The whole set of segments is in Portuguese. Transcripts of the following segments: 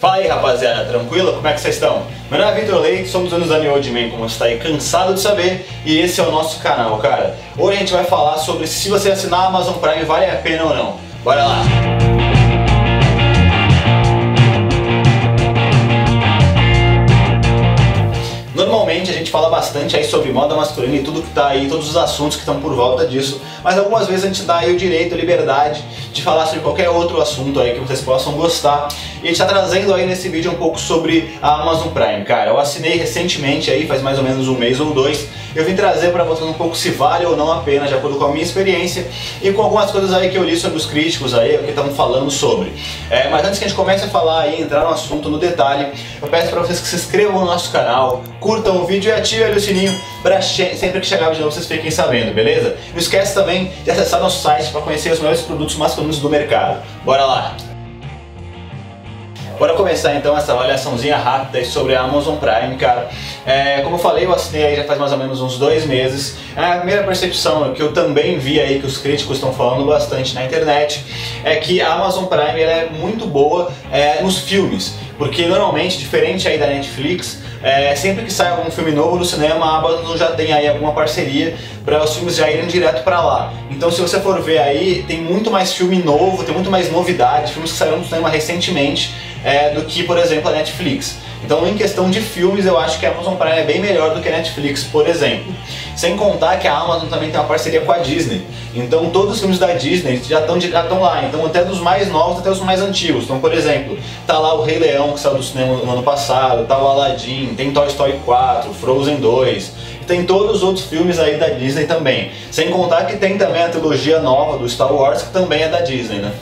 Fala aí rapaziada, tranquilo? Como é que vocês estão? Meu nome é Vitor Leite, somos anos da New Old Man, como você está aí cansado de saber, e esse é o nosso canal, cara. Hoje a gente vai falar sobre se você assinar a Amazon Prime vale a pena ou não. Bora lá! Bastante aí sobre moda masculina e tudo que tá aí, todos os assuntos que estão por volta disso, mas algumas vezes a gente dá aí o direito, a liberdade de falar sobre qualquer outro assunto aí que vocês possam gostar. E a gente tá trazendo aí nesse vídeo um pouco sobre a Amazon Prime, cara. Eu assinei recentemente aí, faz mais ou menos um mês ou dois. Eu vim trazer para vocês um pouco se vale ou não a pena, de acordo com a minha experiência e com algumas coisas aí que eu li sobre os críticos aí, o que estão falando sobre. É, mas antes que a gente comece a falar e entrar no assunto no detalhe, eu peço para vocês que se inscrevam no nosso canal, curtam o vídeo e ativem o sininho para sempre que chegar de novo vocês fiquem sabendo, beleza? Não esquece também de acessar nosso site para conhecer os melhores produtos masculinos do mercado. Bora lá! Bora começar então essa avaliaçãozinha rápida sobre a Amazon Prime, cara. É, como eu falei, eu assinei aí já faz mais ou menos uns dois meses. A primeira percepção que eu também vi aí que os críticos estão falando bastante na internet é que a Amazon Prime é muito boa é, nos filmes, porque normalmente, diferente aí da Netflix, é, sempre que sai algum filme novo no cinema, a Amazon já tem aí alguma parceria para os filmes já irem direto para lá. Então se você for ver aí, tem muito mais filme novo, tem muito mais novidade, filmes que saíram no cinema recentemente é, do que, por exemplo, a Netflix. Então, em questão de filmes, eu acho que a Amazon Prime é bem melhor do que a Netflix, por exemplo. Sem contar que a Amazon também tem uma parceria com a Disney. Então, todos os filmes da Disney já estão já lá. Então, até dos mais novos até os mais antigos. Então, por exemplo, tá lá o Rei Leão, que saiu do cinema no ano passado, tá o Aladdin, tem Toy Story 4, Frozen 2. Tem todos os outros filmes aí da Disney também. Sem contar que tem também a trilogia nova do Star Wars, que também é da Disney, né?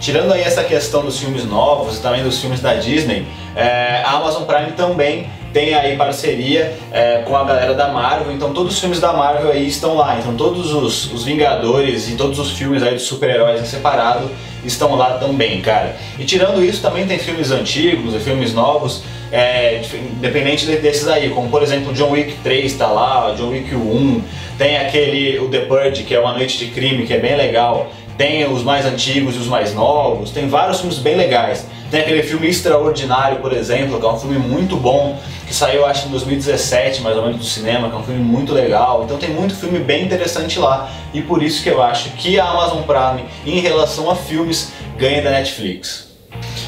Tirando aí essa questão dos filmes novos e também dos filmes da Disney, é, a Amazon Prime também tem aí parceria é, com a galera da Marvel, então todos os filmes da Marvel aí estão lá, então todos os, os Vingadores e todos os filmes aí de super-heróis em separado estão lá também, cara. E tirando isso, também tem filmes antigos e filmes novos, é, independente desses aí, como por exemplo John Wick 3 está lá, John Wick 1, tem aquele, o The Purge, que é Uma Noite de Crime, que é bem legal, tem os mais antigos e os mais novos, tem vários filmes bem legais. Tem aquele filme Extraordinário, por exemplo, que é um filme muito bom, que saiu acho em 2017, mais ou menos, do cinema, que é um filme muito legal. Então tem muito filme bem interessante lá, e por isso que eu acho que a Amazon Prime, em relação a filmes, ganha da Netflix.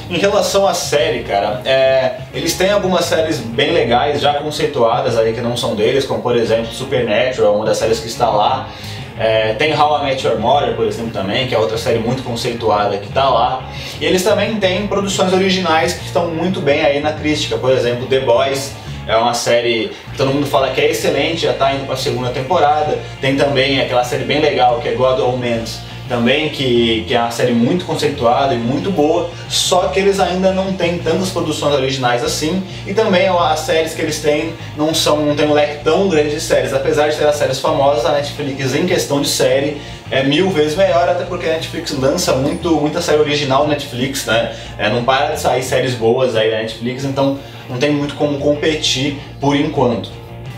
Em relação à série, cara, é, eles têm algumas séries bem legais, já conceituadas aí que não são deles, como por exemplo Supernatural, uma das séries que está lá. É, tem How I Met Your Mother, por exemplo, também, que é outra série muito conceituada que está lá. E eles também têm produções originais que estão muito bem aí na crítica, por exemplo, The Boys, é uma série que todo mundo fala que é excelente, já está indo para a segunda temporada. Tem também aquela série bem legal que é God Omens, também, que, que é uma série muito conceituada e muito boa, só que eles ainda não têm tantas produções originais assim, e também as séries que eles têm não são não tem um leque tão grande de séries, apesar de ter as séries famosas, a Netflix em questão de série é mil vezes melhor, até porque a Netflix lança muito, muita série original Netflix, né? É, não para de sair séries boas aí da Netflix, então não tem muito como competir por enquanto.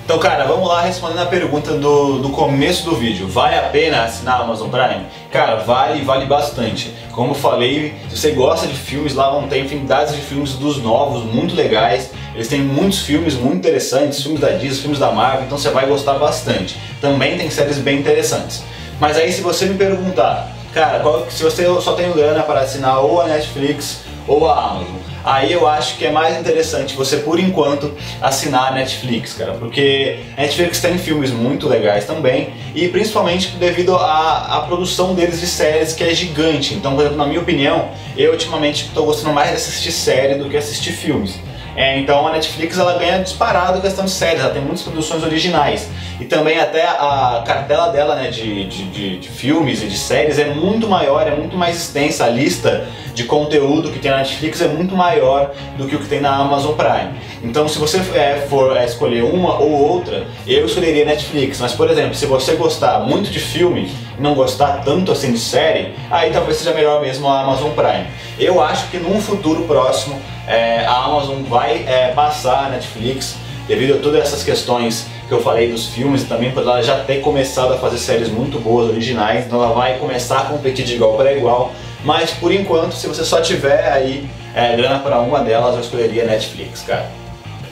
Então, cara, vamos lá respondendo a pergunta do, do começo do vídeo. Vale a pena assinar a Amazon Prime? Cara, vale vale bastante. Como eu falei, se você gosta de filmes, lá vão ter infinidades de filmes dos novos, muito legais. Eles têm muitos filmes muito interessantes, filmes da Disney, filmes da Marvel, então você vai gostar bastante. Também tem séries bem interessantes. Mas aí se você me perguntar, cara, qual, se você só tem grana para assinar ou a Netflix ou a Amazon, aí eu acho que é mais interessante você, por enquanto, assinar a Netflix, cara, porque a Netflix tem filmes muito legais também e principalmente devido à, à produção deles de séries que é gigante. Então, por exemplo, na minha opinião, eu ultimamente estou gostando mais de assistir série do que assistir filmes. É, então a Netflix ela ganha disparado questão de séries, ela tem muitas produções originais. E também até a cartela dela né, de, de, de, de filmes e de séries é muito maior, é muito mais extensa. A lista de conteúdo que tem na Netflix é muito maior do que o que tem na Amazon Prime. Então se você é, for é, escolher uma ou outra, eu escolheria Netflix. Mas por exemplo, se você gostar muito de filme não gostar tanto assim de série, aí talvez seja melhor mesmo a Amazon Prime. Eu acho que num futuro próximo é, a Amazon vai é, passar a Netflix devido a todas essas questões que eu falei dos filmes e também por ela já ter começado a fazer séries muito boas, originais, então ela vai começar a competir de igual para igual Mas por enquanto, se você só tiver aí é, grana para uma delas, eu escolheria Netflix, cara.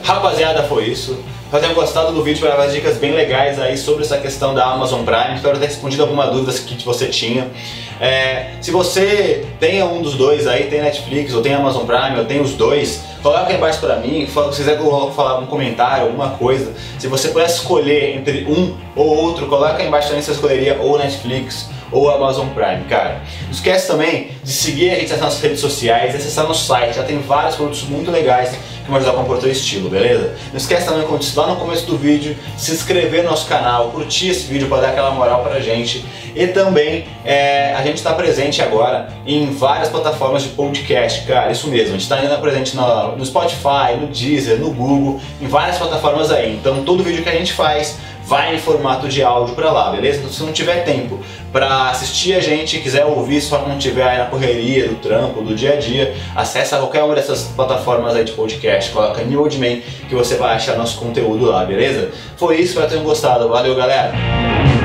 Rapaziada, foi isso. Espero tenham gostado do vídeo, para as dicas bem legais aí sobre essa questão da Amazon Prime. Espero ter respondido alguma dúvida que você tinha. É, se você tem um dos dois aí, tem Netflix ou tem Amazon Prime ou tem os dois, coloca aí embaixo para mim, se quiser falar um comentário, alguma coisa. Se você pudesse escolher entre um ou outro, coloca aí embaixo também se você escolheria ou Netflix ou Amazon Prime, cara. Não esquece também de seguir a gente nas nossas redes sociais, acessar nosso site, já tem vários produtos muito legais que vão ajudar a compor o teu estilo, beleza? Não esquece também, como disse lá no começo do vídeo, se inscrever no nosso canal, curtir esse vídeo para dar aquela moral pra gente e também é, a gente está presente agora em várias plataformas de podcast, cara, isso mesmo, a gente está ainda presente no, no Spotify, no Deezer, no Google, em várias plataformas aí, então todo vídeo que a gente faz vai em formato de áudio para lá, beleza? Então se não tiver tempo para assistir a gente, quiser ouvir só quando tiver aí na correria do trampo, do dia a dia, acessa qualquer uma dessas plataformas aí de podcast, coloca New Old Man que você vai achar nosso conteúdo lá, beleza? Foi isso, espero que tenham gostado. Valeu, galera!